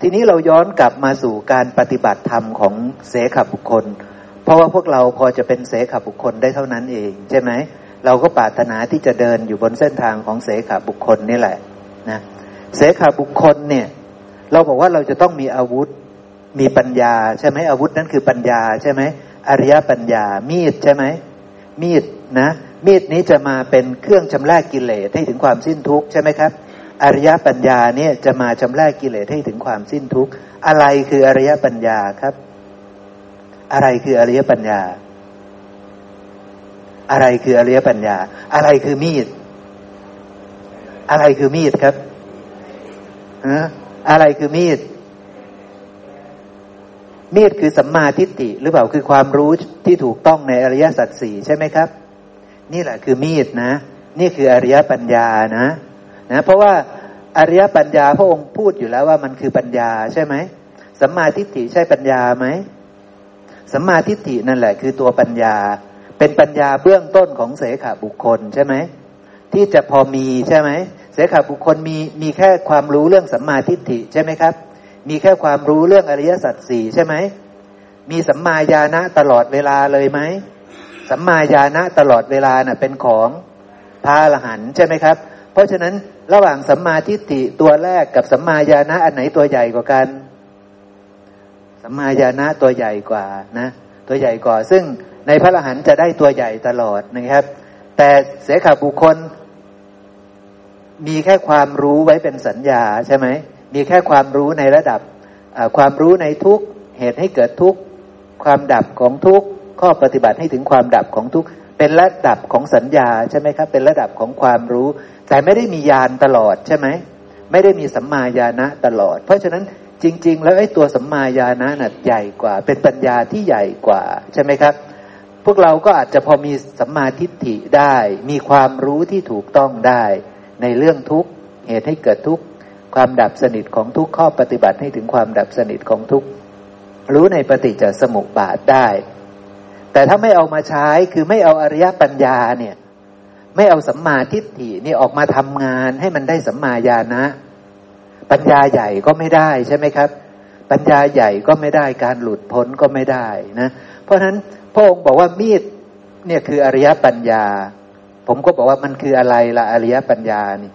ทีนี้เราย้อนกลับมาสู่การปฏิบัติธรรมของเสขบุคคล เพราะว่าพวกเราพอจะเป็นเสขบุคคลได้เท่านั้นเอง ใช่ไหม เราก็ปรารถนาที่จะเดินอยู่บนเส้นทางของเสขบุคคลนี่แหละนะเสขบุคคลเนี่ย เราบอกว่าเราจะต้องมีอาวุธมีปัญญา ใช่ไหมอาวุธนั้นคือปัญญาใช่ไหมอริยปัญญา มีดใช่ไหมมีดนะ มีดนี้จะมาเป็นเครื่องชำระกิเลสให้ถึงความสิ้นทุกข์ใช่ไหมครับ อริยปัญญาเนี่ยจะมาชำระกิเลสให้ถึงความสิ้นทุกข์อะไรคืออริยปัญญาครับ อะไรคืออริยปัญญา อะไรคืออริยปัญญา อะไรคือมีด อะไรคือมีดครับอะไรคือมีด มีดคือสัมมาทิฏฐิหรือเปล่าคือความรู้ที่ถูกต้องในอริยสัจสี่ใช่ไหมครับ นี่แหละคือมีดนะ นี่คืออริยปัญญานะนะ เพราะว่า อริยปัญญาพระองค์พูดอยู่แล้วว่ามันคือปัญญาใช่ไหมสัมมาทิฏฐิใช่ปัญญาไหมสัมมาทิฏฐินั่นแหละ คือตัวปัญญา เป็นปัญญาเบื้องต้นของเสขบุคคลใช่ไหมที่จะพอมีใช่ไหมเสขบุคคลมีมีแค่ความรู้เรื่องสัมมาทิฏฐิใช่ไหมครับ มีแค่ความรู้เรื่องอริยสัจสี่ใช่ไหมมีสัมมาญาณะตลอดเวลาเลยไหมสัมมาญาณะตลอดเวลาน่ะเป็นของพระอรหันต์ใช่ไหมครับ เพราะฉะนั้นระหว่างสัมมาทิฏฐิตัวแรกกับสัมมาญาณะอันไหนตัวใหญ่กว่ากัน สัมมาญาณะตัวใหญ่กว่านะ ตัวใหญ่กว่า ซึ่งในพระอรหันต์จะได้ตัวใหญ่ตลอดนะครับ แต่เสขาบุคคล มีแค่ความรู้ไว้เป็นสัญญาใช่ไหมมีแค่ความรู้ในระดับความรู้ในทุกเหตุให้เกิดทุกความดับของทุกข้อปฏิบัติให้ถึงความดับของทุกเป็นระดับของสัญญาใช่ไหมครับ เป็นระดับของความรู้ แต่ไม่ได้มีญาณตลอดใช่ไหมไม่ได้มีสัมมาญาณะตลอด เพราะฉะนั้นจริง ๆ แล้วไอ้ตัวสัมมาญาณะน่ะใหญ่กว่า เป็นปัญญาที่ใหญ่กว่าใช่ไหมครับ พวกเราก็อาจจะพอมีสัมมาทิฏฐิได้ มีความรู้ที่ถูกต้องได้ ในเรื่องทุกเหตุให้เกิดทุกความดับสนิทของทุกข้อปฏิบัติให้ถึงความดับสนิทของทุกรู้ในปฏิจจสมุปบาทได้ แต่ถ้าไม่เอามาใช้คือไม่เอาอริยปัญญาเนี่ย ไม่เอาสัมมาทิฏฐินี่ออกมาทำงานให้มันได้สัมมาญาณะปัญญาใหญ่ก็ไม่ได้ใช่ไหมครับ ปัญญาใหญ่ก็ไม่ได้การหลุดพ้นก็ไม่ได้นะ เพราะฉะนั้นพระองค์บอกว่ามีดเนี่ยคืออริยปัญญา ผมก็บอกว่ามันคืออะไรละอริยปัญญานี่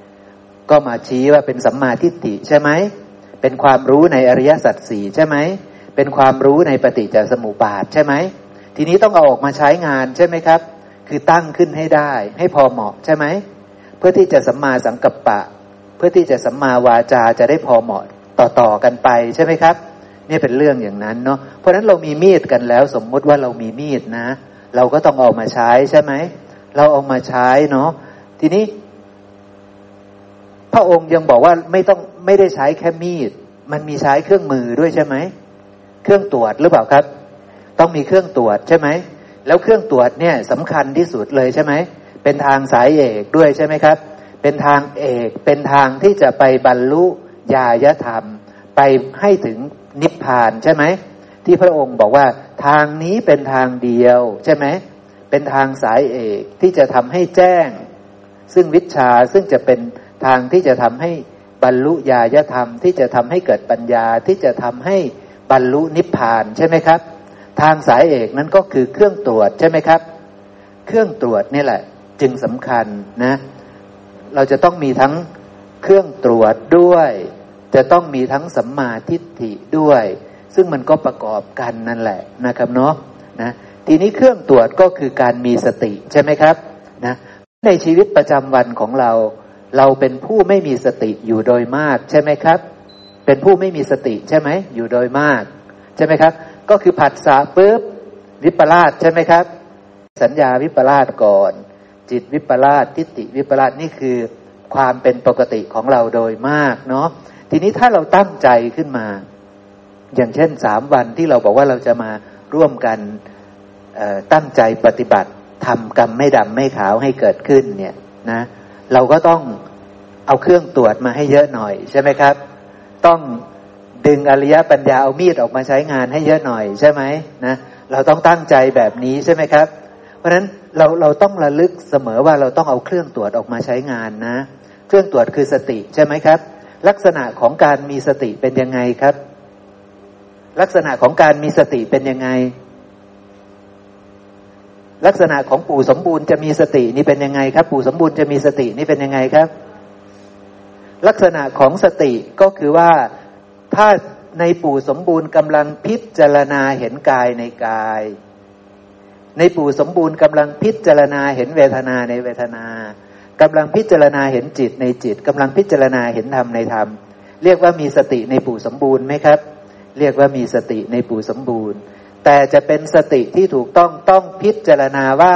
ก็มาชี้ว่าเป็นสัมมาทิฏฐิใช่ไหมเป็นความรู้ในอริยสัจสี่ใช่ไหมเป็นความรู้ในปฏิจจสมุปบาทใช่ไหมทีนี้ต้องเอาออกมาใช้งานใช่ไหมครับ คือตั้งขึ้นให้ได้ ให้พอเหมาะใช่ไหมเพื่อที่จะสัมมาสังกัปปะ เพื่อที่จะสัมมาวาจาจะได้พอเหมาะต่อๆกันไปใช่ไหมครับนี่เป็นเรื่องอย่างนั้นเนาะเพราะนั้นเรามีมีดกันแล้ว สมมุติว่าเรามีมีดนะ เราก็ต้องออกมาใช้ใช่ไหมเราเอามาใช้เนาะทีนี้ พระองค์ยังบอกว่าไม่ต้องไม่ได้ใช้แค่มีด มันมีใช้เครื่องมือด้วยใช่ไหมเครื่องตรวจหรือเปล่าครับ ต้องมีเครื่องตรวจใช่ไหม แล้วเครื่องตรวจเนี่ยสำคัญที่สุดเลยใช่ไหม เป็นทางสายเอกด้วยใช่ไหมครับ เป็นทางเอกเป็นทางที่จะไปบรรลุญายธรรม ไปให้ถึงนิพพานใช่ไหม ที่พระองค์บอกว่าทางนี้เป็นทางเดียวใช่ไหม เป็นทางสายเอกที่จะทำให้แจ้ง ซึ่งวิชาซึ่งจะเป็นทางที่จะทำให้บรรลุญาณธรรม ที่จะทำให้เกิดปัญญาที่จะทำให้บรรลุนิพพานใช่ไหมครับ ทางสายเอกนั้นก็คือเครื่องตรวจใช่ไหมครับ เครื่องตรวจนี่แหละ จึงสำคัญนะ เราจะต้องมีทั้งเครื่องตรวจด้วย จะต้องมีทั้งสัมมาทิฏฐิด้วย ซึ่งมันก็ประกอบกันนั่นแหละนะครับเนาะนะทีนี้เครื่องตรวจก็คือการมีสติใช่ไหมครับนะในชีวิตประจำวันของเรา เราเป็นผู้ไม่มีสติอยู่โดยมากใช่ไหมครับ เป็นผู้ไม่มีสติใช่ไหมอยู่โดยมากใช่ไหมครับ ก็คือผัสสะปุ๊บวิปลาสใช่ไหมครับ สัญญาวิปลาสก่อน จิตวิปลาสทิฏฐิวิปลาสนี่คือความเป็นปกติของเราโดยมากเนาะทีนี้ถ้าเราตั้งใจขึ้นมา อย่างเช่นสามวันที่เราบอกว่าเราจะมาร่วมกันตั้งใจปฏิบัติทำกรรมไม่ดำไม่ขาวให้เกิดขึ้นเนี่ยนะ เราก็ต้องเอาเครื่องตรวจมาให้เยอะหน่อยใช่ไหมครับ ต้อง ดึงอริยปัญญาเอามีดออกมาใช้งานให้เยอะหน่อยใช่ไหมนะเราต้องตั้งใจแบบนี้ใช่ไหมครับ เพราะฉะนั้นเราเราต้องระลึกเสมอว่าเราต้องเอาเครื่องตรวจออกมาใช้งานนะ เครื่องตรวจคือสติใช่ไหมครับ ลักษณะของการมีสติเป็นยังไงครับ ลักษณะของการมีสติเป็นยังไง ลักษณะของปู่สมบูรณ์จะมีสตินี่เป็นยังไงครับ ปู่สมบูรณ์จะมีสตินี่เป็นยังไงครับ ลักษณะของสติก็คือว่า ถ้าในปู่สมบูรณ์กำลังพิจารณาเห็นกายในกาย ในปู่สมบูรณ์กำลังพิจารณาเห็นเวทนาในเวทนากำลังพิจารณาเห็นจิตในจิตกำลังพิจารณาเห็นธรรมในธรรม เรียกว่ามีสติในปู่สมบูรณ์ไหมครับ เรียกว่ามีสติในปู่สมบูรณ์ แต่จะเป็นสติที่ถูกต้องต้องพิจารณาว่า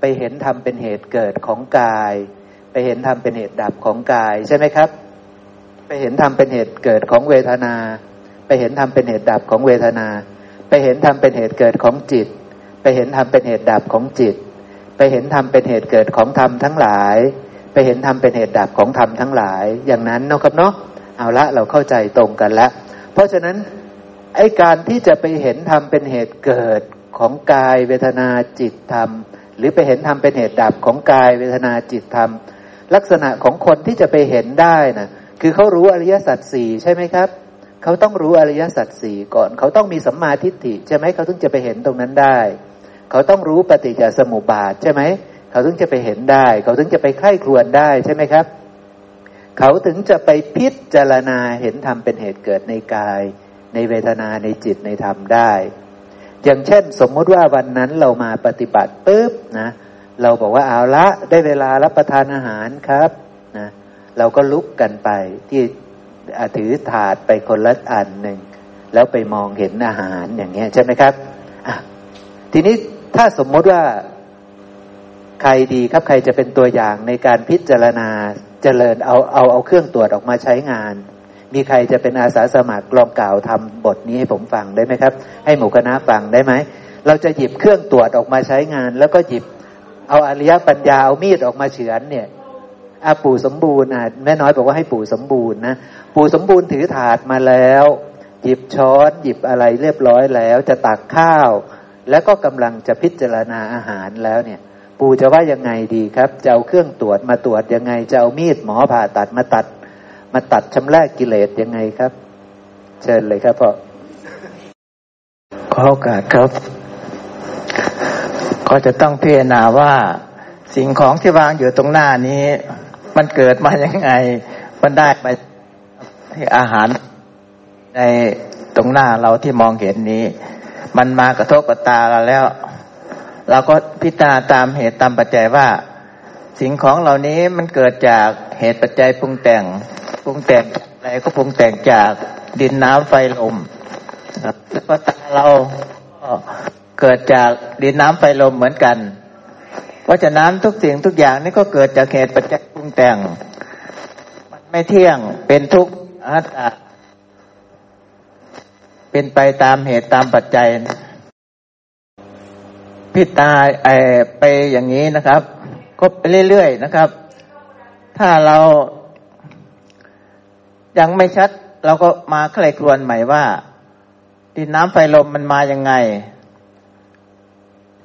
ไปเห็นธรรมเป็นเหตุเกิดของกาย ไปเห็นธรรมเป็นเหตุดับของกายใช่ไหมครับ ไปเห็นธรรมเป็นเหตุเกิดของเวทนา ไปเห็นธรรมเป็นเหตุดับของเวทนา ไปเห็นธรรมเป็นเหตุเกิดของจิต ไปเห็นธรรมเป็นเหตุดับของจิต ไปเห็นธรรมเป็นเหตุเกิดของธรรมทั้งหลาย ไปเห็นธรรมเป็นเหตุดับของธรรมทั้งหลาย อย่างนั้นเนาะครับเนาะเอาละเราเข้าใจตรงกันแล้ว เพราะฉะนั้นไอ้การที่จะไปเห็นธรรมเป็นเหตุเกิดของกายเวทนาจิตธรรม หรือไปเห็นธรรมเป็นเหตุดับของกายเวทนาจิตธรรม ลักษณะของคนที่จะไปเห็นได้น่ะ คือเขารู้อริยสัจสี่ใช่ไหมครับ เขาต้องรู้อริยสัจสี่ก่อน เขาต้องมีสัมมาทิฏฐิใช่ไหมเขาถึงจะไปเห็นตรงนั้นได้ เขาต้องรู้ปฏิจจสมุปบาทใช่ไหม เขาถึงจะไปเห็นได้ เขาถึงจะไปใคร่ครวญได้ใช่ไหมครับ เขาถึงจะไปพิจารณาเห็นธรรมเป็นเหตุเกิดในกาย ในเวทนาในจิตในธรรมได้ อย่างเช่น สมมุติว่าวันนั้นเรามาปฏิบัติปุ๊บนะ เราบอกว่าเอาละได้เวลารับประทานอาหารครับ เราก็ลุกกันไปที่ถือถาดไปคนละอันหนึ่ง แล้วไปมองเห็นอาหารอย่างเงี้ยใช่ไหมครับทีนี้ถ้าสมมติว่าใครดีครับใครจะเป็นตัวอย่างในการพิจารณาเจริญเอาเอาเอาเครื่องตรวจออกมาใช้งาน มีใครจะเป็นอาสาสมัครลองกล่าวทำบทนี้ให้ผมฟังได้ไหมครับ ให้หมู่คณะฟังได้ไหมเราจะหยิบเครื่องตรวจออกมาใช้งาน แล้วก็หยิบเอาอริยปัญญาเอามีดออกมาเฉือนเนี่ย อาปู่สมบูรณ์อะแม่น้อยบอกว่าให้ปู่สมบูรณ์นะปู่สมบูรณ์ถือถาดมาแล้ว หยิบช้อนหยิบอะไรเรียบร้อยแล้ว จะตักข้าว แล้วก็กำลังจะพิจารณาอาหารแล้วเนี่ย ปู่จะว่ายังไงดีครับ จะเอาเครื่องตรวจมาตรวจยังไง จะเอามีดหมอผ่าตัดมาตัด มาตัดชำระกิเลสยังไงครับ เชิญเลยครับพ่อขอโอกาสครับ ก็จะต้องพิจารณาว่าสิ่งของที่วางอยู่ตรงหน้านี้ มันเกิดมาอย่างไง มันได้ไปอาหารในตรงหน้าเราที่มองเห็นนี้ มันมากระทบกับตาเราแล้ว เราก็พิจารณาตามเหตุตามปัจจัยว่า สิ่งของเหล่านี้มันเกิดจากเหตุปัจจัยปรุงแต่งปรุงแต่งอะไรก็ปรุงแต่งจากดินน้ำไฟลมแล้วก็ตาเราเกิดจากดินน้ำไฟลมเหมือนกัน เพราะฉะนั้นทุกสิ่งทุกอย่างนี่ก็เกิดจากเหตุปัจจัยปรุงแต่ง มันไม่เที่ยงเป็นทุกข์อัตตาเป็นไปตามเหตุตามปัจจัยพิตาไอไปอย่างนี้นะครับ ก็ไปเรื่อยๆนะครับ ถ้าเรายังไม่ชัด เราก็มาใครครวนใหม่ว่าดินน้ำไฟลมมันมายังไง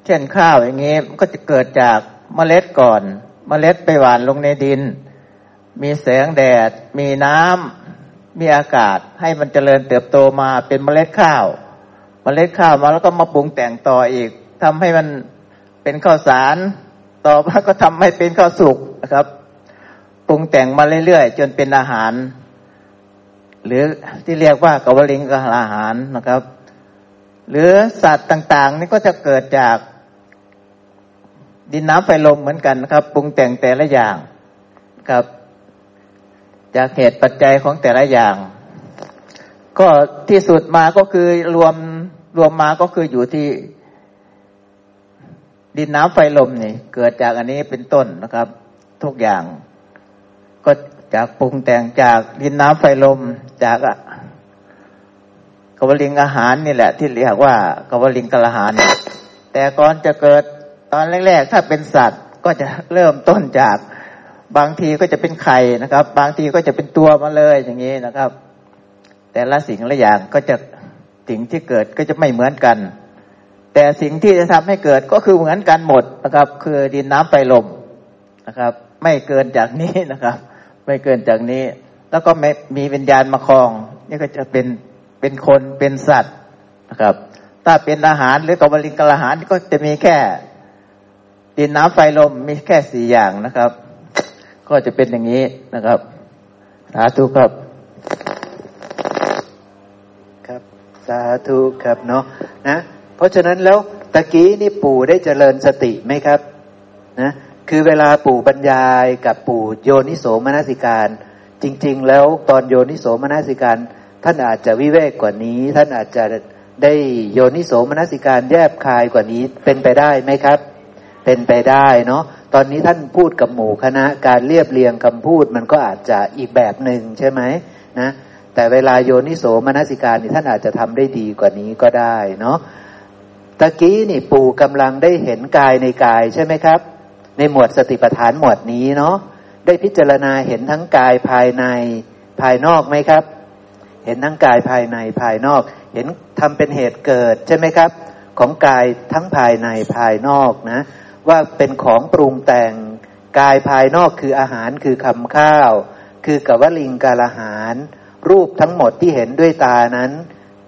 เช่นข้าวอย่างนี้ก็จะเกิดจากเมล็ดก่อน เมล็ดไปหว่านลงในดิน มีแสงแดด มีน้ำมีอากาศ ให้มันเจริญเติบโตมาเป็นเมล็ดข้าว เมล็ดข้าวมาแล้วก็มาปรุงแต่งต่ออีกทำให้มันเป็นข้าวสาร ต่อมาก็ทำให้เป็นข้าวสุกนะครับ ปรุงแต่งมาเรื่อยๆจนเป็นอาหาร หรือที่เรียกว่ากวลิงกอาหารนะครับ หรือสัตว์ต่างๆ นี่ก็จะเกิดจาก ดินน้ำไฟลมเหมือนกันนะครับ ปรุงแต่งแต่ละอย่างครับ จากเหตุปัจจัยของแต่ละอย่าง ก็ที่สุดมาก็คือรวมรวมมาก็คืออยู่ที่ดินน้ำไฟลมนี่ เกิดจากอันนี้เป็นต้นนะครับ ทุกอย่าง ก็จากปรุงแต่งจากดินน้ำไฟลม จากกวลิงอาหารนี่แหละ ที่เรียกว่ากวลิงกละหารแต่ก่อนจะเกิด ตอนแรกๆ ถ้าเป็นสัตว์ก็จะเริ่มต้นจากบางทีก็จะเป็นไข่นะครับ บางทีก็จะเป็นตัวมาเลยอย่างนี้นะครับ แต่ละสิ่งละอย่างก็จะสิ่งที่เกิดก็จะไม่เหมือนกัน แต่สิ่งที่จะทำให้เกิดก็คือเหมือนกันหมดนะครับ คือดินน้ำไฟลมนะครับ ไม่เกินจากนี้นะครับ ไม่เกินจากนี้ แล้วก็ไม่มีวิญญาณมาครอง นี่ก็จะเป็นเป็นคนเป็นสัตว์นะครับ ถ้าเป็นอาหารหรือกบลิงกอาหารก็จะมีแค่ ดินน้ำไฟลมมีแค่สี่อย่างนะครับ ก็จะเป็นอย่างนี้นะครับสาธุครับ ครับ สาธุครับเนาะนะ เพราะฉะนั้นแล้วตะกี้นี่ปู่ได้เจริญสติไหมครับ นะ คือเวลาปู่บรรยายกับปู่โยนิโสมนสิการ จริง ๆ แล้วตอนโยนิโสมนสิการ ท่านอาจจะวิเวกกว่านี้ ท่านอาจจะได้โยนิโสมนสิการแยบคายกว่านี้เป็นไปได้ไหมครับ เป็นไปได้เนาะตอนนี้ท่านพูดกับหมู่คณะการเรียบเรียงคำพูดมันก็อาจจะอีกแบบหนึ่งใช่ไหมนะแต่เวลาโยนิโสมนสิการนี่ท่านอาจจะทำได้ดีกว่านี้ก็ได้เนาะตะกี้นี่ปู่กำลังได้เห็นกายในกายใช่ไหมครับ ในหมวดสติปัฏฐานหมวดนี้เนาะได้พิจารณาเห็นทั้งกายภายในภายนอกไหมครับ เห็นทั้งกายภายในภายนอก เห็นทำเป็นเหตุเกิดใช่ไหมครับ ของกายทั้งภายในภายนอกนะ ว่าเป็นของปรุงแต่งกายภายนอกคืออาหารคือคำข้าว คือกวลิงกาลหาร รูปทั้งหมดที่เห็นด้วยตานั้น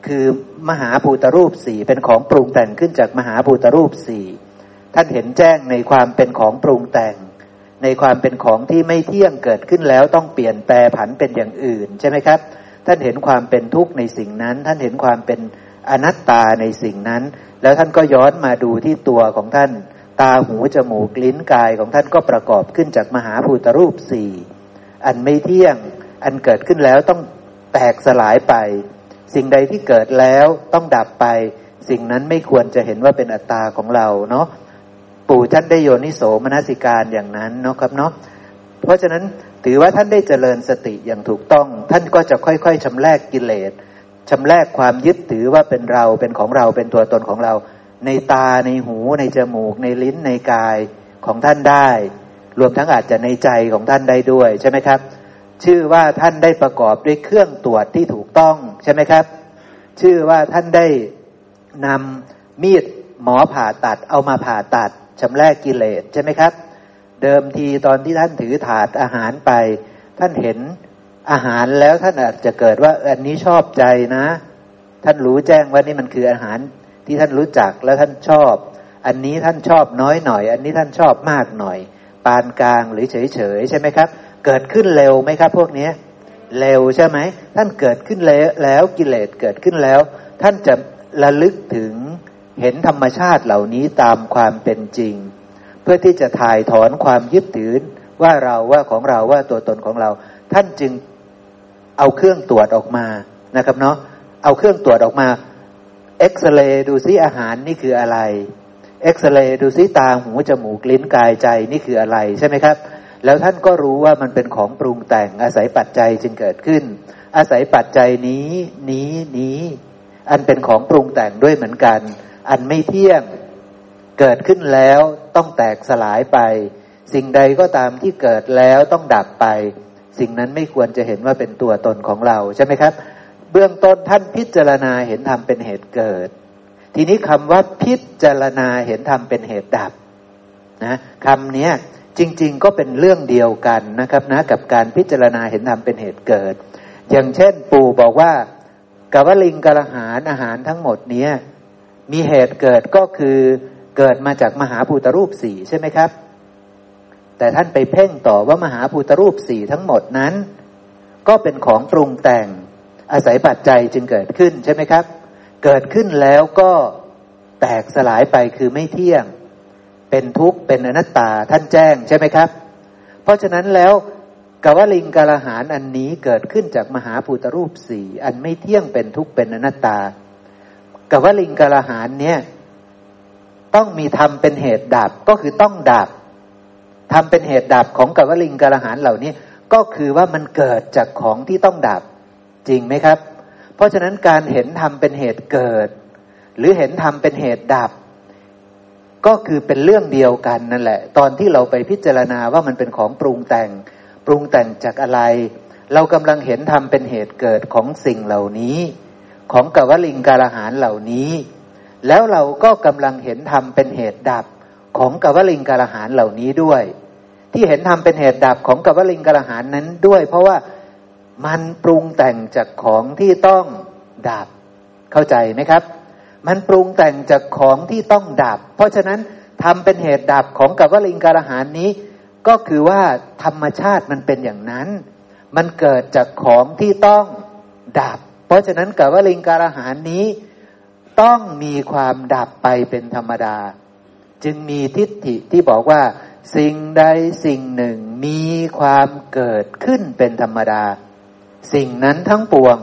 คือมหาภูตรูปสี่เป็นของปรุงแต่งขึ้นจากมหาภูตรูปสี่ท่านเห็นแจ้งในความเป็นของปรุงแต่ง ในความเป็นของที่ไม่เที่ยงเกิดขึ้นแล้วต้องเปลี่ยนแปลผันเป็นอย่างอื่นใช่ไหมครับ ท่านเห็นความเป็นทุกข์ในสิ่งนั้น ท่านเห็นความเป็นอนัตตาในสิ่งนั้น แล้วท่านก็ย้อนมาดูที่ตัวของท่าน ตาหูจมูกลิ้นกายของท่านก็ประกอบขึ้นจากมหาภูตรูปสี่อันไม่เที่ยงอันเกิดขึ้นแล้วต้องแตกสลายไป สิ่งใดที่เกิดแล้วต้องดับไป สิ่งนั้นไม่ควรจะเห็นว่าเป็นอัตตาของเราเนาะปู่ท่านได้โยนิโสมนสิการอย่างนั้นเนาะครับเนาะเพราะฉะนั้นถือว่าท่านได้เจริญสติอย่างถูกต้อง ท่านก็จะค่อยๆชำแรกกิเลสชำแรกความยึดถือว่าเป็นเราเป็นของเราเป็นตัวตนของเรา ในตาในหูในจมูก ในลิ้นในกายของท่านได้ รวมทั้งอาจจะในใจของท่านได้ด้วยใช่ไหมครับ ชื่อว่าท่านได้ประกอบด้วยเครื่องตรวจที่ถูกต้องใช่ไหมครับ ชื่อว่าท่านได้นำมีดหมอผ่าตัดเอามาผ่าตัดชำรกกิเลสใช่ไหมครับ เดิมทีตอนที่ท่านถือถาดอาหารไป ท่านเห็นอาหารแล้วท่านอาจจะเกิดว่าอันนี้ชอบใจนะ ท่านรู้แจ้งว่านี่มันคืออาหาร ที่ท่านรู้จักแล้วท่านชอบ อันนี้ท่านชอบน้อยหน่อย อันนี้ท่านชอบมากหน่อย ปานกลางหรือเฉยเฉยใช่ไหมครับ เกิดขึ้นเร็วไหมครับ พวกนี้เร็วใช่ไหมท่านเกิดขึ้นแล้วกิเลสเกิดขึ้นแล้ว ท่านจะระลึกถึงเห็นธรรมชาติเหล่านี้ตามความเป็นจริง เพื่อที่จะถ่ายถอนความยึดถือว่าเราว่าของเราว่าตัวตนของเรา ท่านจึงเอาเครื่องตรวจออกมานะครับเนาะเอาเครื่องตรวจออกมา เอ็กซเรย์ดูซิอาหารนี่คืออะไร เอ็กซเรย์ดูซิตาหูจมูกลิ้นกายใจนี่คืออะไรใช่ไหมครับ แล้วท่านก็รู้ว่ามันเป็นของปรุงแต่งอาศัยปัจจัยจึงเกิดขึ้น อาศัยปัจจัยนี้นี้นี้ อันเป็นของปรุงแต่งด้วยเหมือนกัน อันไม่เที่ยงเกิดขึ้นแล้วต้องแตกสลายไป สิ่งใดก็ตามที่เกิดแล้วต้องดับไป สิ่งนั้นไม่ควรจะเห็นว่าเป็นตัวตนของเราใช่ไหมครับ เบื้องต้นท่านพิจารณาเห็นธรรมเป็นเหตุเกิด ทีนี้คำว่าพิจารณาเห็นธรรมเป็นเหตุดับนะคำนี้จริง ๆ ก็เป็นเรื่องเดียวกันนะครับนะกับการพิจารณาเห็นธรรมเป็นเหตุเกิด อย่างเช่น ปู่บอกว่ากวลิงกระหารอาหารทั้งหมดเนี้ยมีเหตุเกิดก็คือเกิดมาจากมหาภูตรูปสี่ใช่ไหมครับ แต่ท่านไปเพ่งต่อว่ามหาภูตรูปสี่ทั้งหมดนั้น ก็เป็นของปรุงแต่ง อาศัยปัจจัยจึงเกิดขึ้นใช่ไหมครับ เกิดขึ้นแล้วก็แตกสลายไปคือไม่เที่ยง เป็นทุกข์เป็นอนัตตาท่านแจ้งใช่ไหมครับ เพราะฉะนั้นแล้วกวลิงกาลหารอันนี้เกิดขึ้นจากมหาภูตรูปสี่อันไม่เที่ยงเป็นทุกข์เป็นอนัตตากับว่าลิงกระหารเนี่ยต้องมีทำเป็นเหตุดับก็คือต้องดับทำเป็นเหตุดับของกับว่าลิงกระหารเหล่านี้ก็คือว่ามันเกิดจากของที่ต้องดับ จริงไหมครับ เพราะฉะนั้นการเห็นทำเป็นเหตุเกิด หรือเห็นทำเป็นเหตุดับ ก็คือเป็นเรื่องเดียวกันนั่นแหละ ตอนที่เราไปพิจารณาว่ามันเป็นของปรุงแต่ง ปรุงแต่งจากอะไร เรากำลังเห็นทำเป็นเหตุเกิดของสิ่งเหล่านี้ ของกวลิงกาลหารเหล่านี้ แล้วเราก็กำลังเห็นธรรมเป็นเหตุดับของกวลิงกาลหารเหล่านี้ด้วย ที่เห็นธรรมเป็นเหตุดับของกวลิงกาลหารนั้นด้วย เพราะว่า มันปรุงแต่งจากของที่ต้องดับ เข้าใจไหมครับ มันปรุงแต่งจากของที่ต้องดับ เพราะฉะนั้นทำเป็นเหตุดับของกับวลิงการอาหารนี้ ก็คือว่าธรรมชาติมันเป็นอย่างนั้น มันเกิดจากของที่ต้องดับ เพราะฉะนั้นกับวลิงการอาหารนี้ ต้องมีความดับไปเป็นธรรมดา จึงมีทิฏฐิที่บอกว่า สิ่งใดสิ่งหนึ่งมีความเกิดขึ้นเป็นธรรมดา สิ่งนั้นทั้งปวง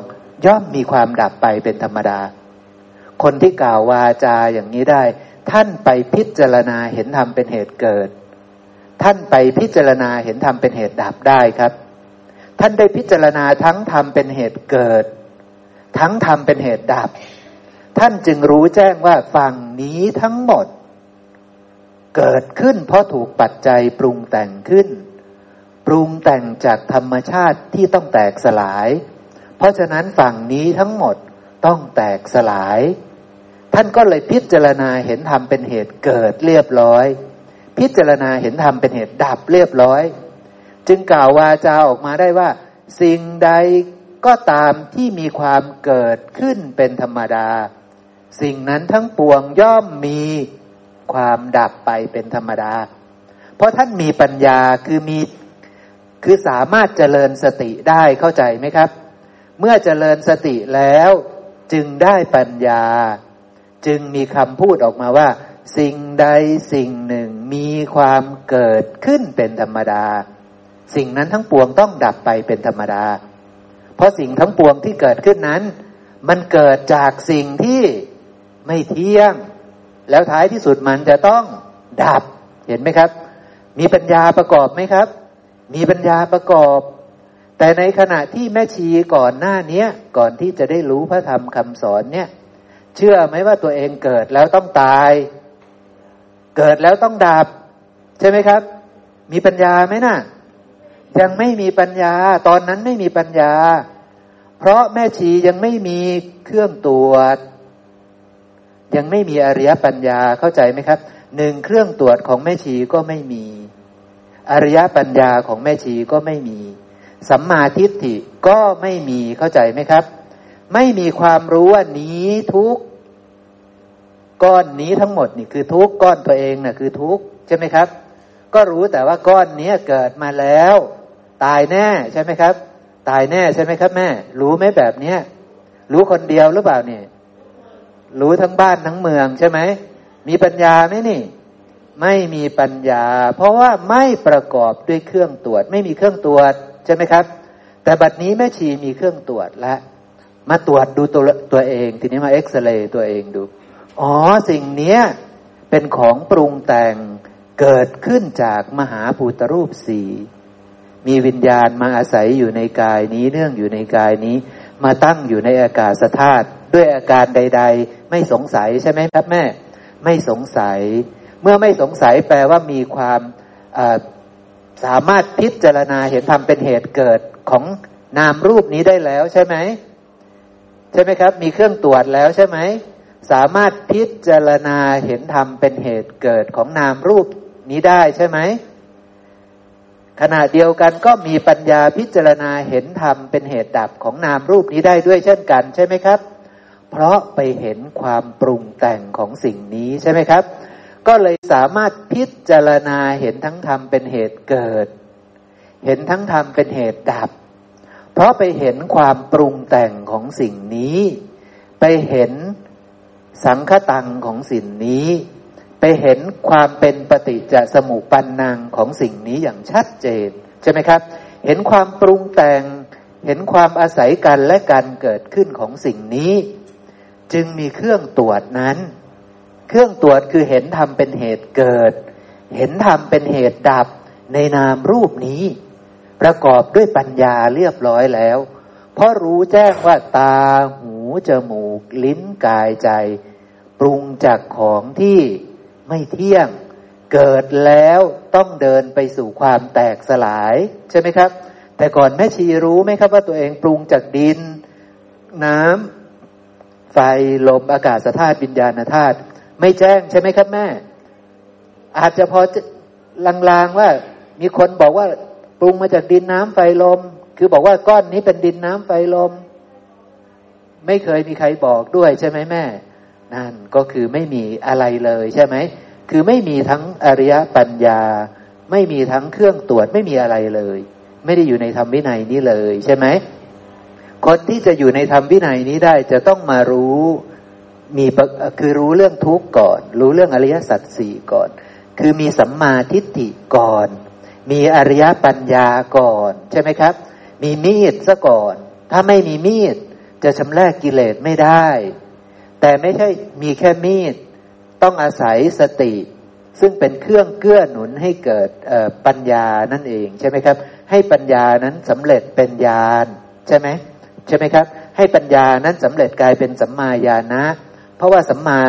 ย่อมมีความดับไปเป็นธรรมดา คนที่กล่าววาจาอย่างนี้ได้ ท่านไปพิจารณาเห็นธรรมเป็นเหตุเกิด ท่านไปพิจารณาเห็นธรรมเป็นเหตุดับได้ครับ ท่านได้พิจารณาทั้งธรรมเป็นเหตุเกิด ทั้งธรรมเป็นเหตุดับ ท่านจึงรู้แจ้งว่าฝั่งนี้ทั้งหมด เกิดขึ้นเพราะถูกปัจจัยปรุงแต่งขึ้น ปรุงแต่งจากธรรมชาติที่ต้องแตกสลาย เพราะฉะนั้นฝั่งนี้ทั้งหมดต้องแตกสลาย ท่านก็เลยพิจารณาเห็นธรรมเป็นเหตุเกิดเรียบร้อย พิจารณาเห็นธรรมเป็นเหตุดับเรียบร้อย จึงกล่าววาจาออกมาได้ว่า สิ่งใดก็ตามที่มีความเกิดขึ้นเป็นธรรมดา สิ่งนั้นทั้งปวงย่อมมีความดับไปเป็นธรรมดา เพราะท่านมีปัญญาคือมี คือสามารถเจริญสติได้เข้าใจไหมครับ เมื่อเจริญสติแล้วจึงได้ปัญญา จึงมีคำพูดออกมาว่า สิ่งใดสิ่งหนึ่งมีความเกิดขึ้นเป็นธรรมดา สิ่งนั้นทั้งปวงต้องดับไปเป็นธรรมดา เพราะสิ่งทั้งปวงที่เกิดขึ้นนั้น มันเกิดจากสิ่งที่ไม่เที่ยง แล้วท้ายที่สุดมันจะต้องดับเห็นไหมครับ มีปัญญาประกอบไหมครับ มีปัญญาประกอบ แต่ในขณะที่แม่ชีก่อนหน้าเนี้ย ก่อนที่จะได้รู้พระธรรมคำสอนเนี่ย เชื่อไหมว่าตัวเองเกิดแล้วต้องตาย เกิดแล้วต้องดับ ใช่ไหมครับ มีปัญญาไหมนะ่ะ ยังไม่มีปัญญา ตอนนั้นไม่มีปัญญา เพราะแม่ชียังไม่มีเครื่องตรวจ ยังไม่มีอริยปัญญาเข้าใจไหมครับหนึ่งเครื่องตรวจของแม่ชีก็ไม่มี อริยปัญญาของแม่ชีก็ไม่มี สัมมาทิฏฐิก็ไม่มีเข้าใจไหมครับ ไม่มีความรู้ว่านี้ทุกก้อนนี้ทั้งหมดนี่คือทุกก้อนตัวเองนะ่ะคือทุกใช่ไหมครับ ก็รู้แต่ว่าก้อนนี้เกิดมาแล้ว ตายแน่ใช่ไหมครับ ตายแน่ใช่ไหมครับ แม่ รู้ไหมแบบเนี้ยรู้คนเดียวหรือเปล่าเนี่ยรู้ทั้งบ้านทั้งเมืองใช่ไหมมีปัญญาไหมนี่ ไม่มีปัญญา เพราะว่าไม่ประกอบด้วยเครื่องตรวจ ไม่มีเครื่องตรวจใช่ไหมครับ แต่บัดนี้แม่ชีมีเครื่องตรวจแล้วมาตรวจดูตัวตัวเอง ทีนี้มาเอ็กซเรย์ตัวเองดู อ๋อสิ่งเนี้ยเป็นของปรุงแต่งเกิดขึ้นจากมหาภูตรูปสี่มีวิญญาณมาอาศัยอยู่ในกายนี้เนื่องอยู่ในกายนี้ มาตั้งอยู่ในอากาศธาตุด้วยอาการใด ๆ ไม่สงสัยใช่ไหมครับแม่ ไม่สงสัย มื่อไม่สงสัยแปลว่ามีความสามารถพิจารณาเห็นธรรมเป็นเหตุเกิดของนามรูปนี้ได้แล้วใช่ไหมใช่ไหมครับ มีเครื่องตรวจแล้วใช่ไหมสามารถพิจารณาเห็นธรรมเป็นเหตุเกิดของนามรูปนี้ได้ใช่ไหมขณะเดียวกันก็มีปัญญาพิจารณาเห็นธรรมเป็นเหตุดับของนามรูปนี้ได้ด้วยเช่นกันใช่ไหมครับ เพราะไปเห็นความปรุงแต่งของสิ่งนี้ใช่ไหมครับ ก็เลยสามารถพิจารณาเห็นทั้งธรรมเป็นเหตุเกิด เห็นทั้งธรรมเป็นเหตุดับ เพราะไปเห็นความปรุงแต่งของสิ่งนี้ ไปเห็นสังคตังของสิ่งนี้ ไปเห็นความเป็นปฏิจจสมุปันนังของสิ่งนี้อย่างชัดเจนใช่ไหมครับ เห็นความปรุงแต่ง เห็นความอาศัยกันและการเกิดขึ้นของสิ่งนี้ จึงมีเครื่องตรวจนั้น เครื่องตรวจคือเห็นธรรมเป็นเหตุเกิด เห็นธรรมเป็นเหตุดับในนามรูปนี้ ประกอบด้วยปัญญาเรียบร้อยแล้ว เพราะรู้แจ้งว่าตาหูจมูก ลิ้นกายใจ ปรุงจากของที่ไม่เที่ยง เกิดแล้วต้องเดินไปสู่ความแตกสลาย ใช่ไหมครับ แต่ก่อนแม่ชีรู้ไหมครับว่าตัวเองปรุงจากดิน น้ำไฟลมอากาศธาตุวิญญาณธาตุ ไม่แจ้งใช่ไหมครับแม่ อาจจะพอลางๆว่า มีคนบอกว่าปรุงมาจากดินน้ำไฟลม คือบอกว่าก้อนนี้เป็นดินน้ำไฟลม ไม่เคยมีใครบอกด้วยใช่ไหมแม่ นั่นก็คือไม่มีอะไรเลยใช่ไหม คือไม่มีทั้งอริยปัญญา ไม่มีทั้งเครื่องตรวจไม่มีอะไรเลย ไม่ได้อยู่ในธรรมวินัยนี้เลยใช่ไหมคนที่จะอยู่ในธรรมวินัยนี้ได้จะต้องมารู้ มีคือรู้เรื่องทุกข์ก่อน รู้เรื่องอริยสัจสี่ก่อน คือมีสัมมาทิฏฐิก่อน มีอริยปัญญาก่อน ใช่ไหมครับ มีมีดซะก่อน ถ้าไม่มีมีด จะชำรกกิเลสไม่ได้ แต่ไม่ใช่มีแค่มีด ต้องอาศัยสติ ซึ่งเป็นเครื่องเกื้อหนุนให้เกิดปัญญานั่นเองใช่ไหมครับ ให้ปัญญานั้นสำเร็จเป็นญาณใช่ไหมใช่ไหมครับ ให้ปัญญานั้นสำเร็จกลายเป็นสัมมาญาณะ เพราะว่าสัมมา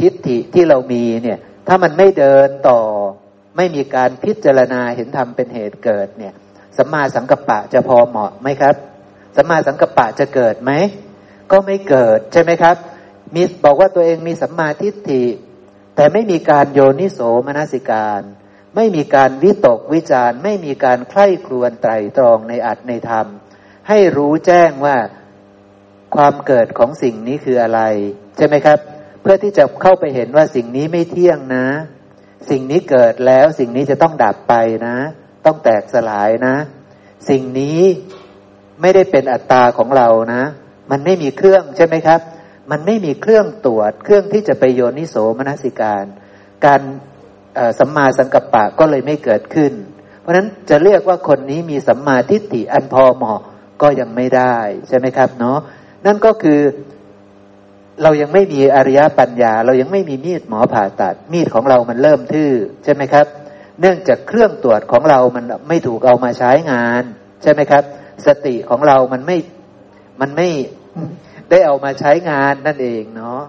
ทิฏฐิที่เรามีเนี่ย ถ้ามันไม่เดินต่อ ไม่มีการพิจารณาเห็นธรรมเป็นเหตุเกิดเนี่ยสัมมาสังกัปปะจะพอเหมาะไหมครับสัมมาสังกัปปะจะเกิดไหมก็ไม่เกิดใช่ไหมครับ มีบอกว่าตัวเองมีสัมมาทิฏฐิ แต่ไม่มีการโยนิโสมนสิการ ไม่มีการวิตกวิจารไม่มีการใคร่ครวญไตรตรองในอัตในธรรม ให้รู้แจ้งว่า ความเกิดของสิ่งนี้คืออะไร ใช่ไหมครับ เพื่อที่จะเข้าไปเห็นว่าสิ่งนี้ไม่เที่ยงนะ สิ่งนี้เกิดแล้วสิ่งนี้จะต้องดับไปนะ ต้องแตกสลายนะ สิ่งนี้ไม่ได้เป็นอัตตาของเรานะ มันไม่มีเครื่องใช่ไหมครับ มันไม่มีเครื่องตรวจ เครื่องที่จะไปโยนิโสมนสิการ การสัมมาสังกัปปะก็เลยไม่เกิดขึ้น เพราะฉะนั้นจะเรียกว่าคนนี้มีสัมมาทิฏฐิอันพอเหมาะก็ยังไม่ได้ใช่ไหมครับเนาะ นั่นก็คือเรายังไม่มีอริยปัญญา เรายังไม่มีมีดหมอผ่าตัด มีดของเรามันเริ่มทื่อใช่ไหมครับ เนื่องจากเครื่องตรวจของเรามันไม่ถูกเอามาใช้งาน ใช่ไหมครับ สติของเรามันไม่มันไม่ได้เอามาใช้งานนั่นเองเนาะ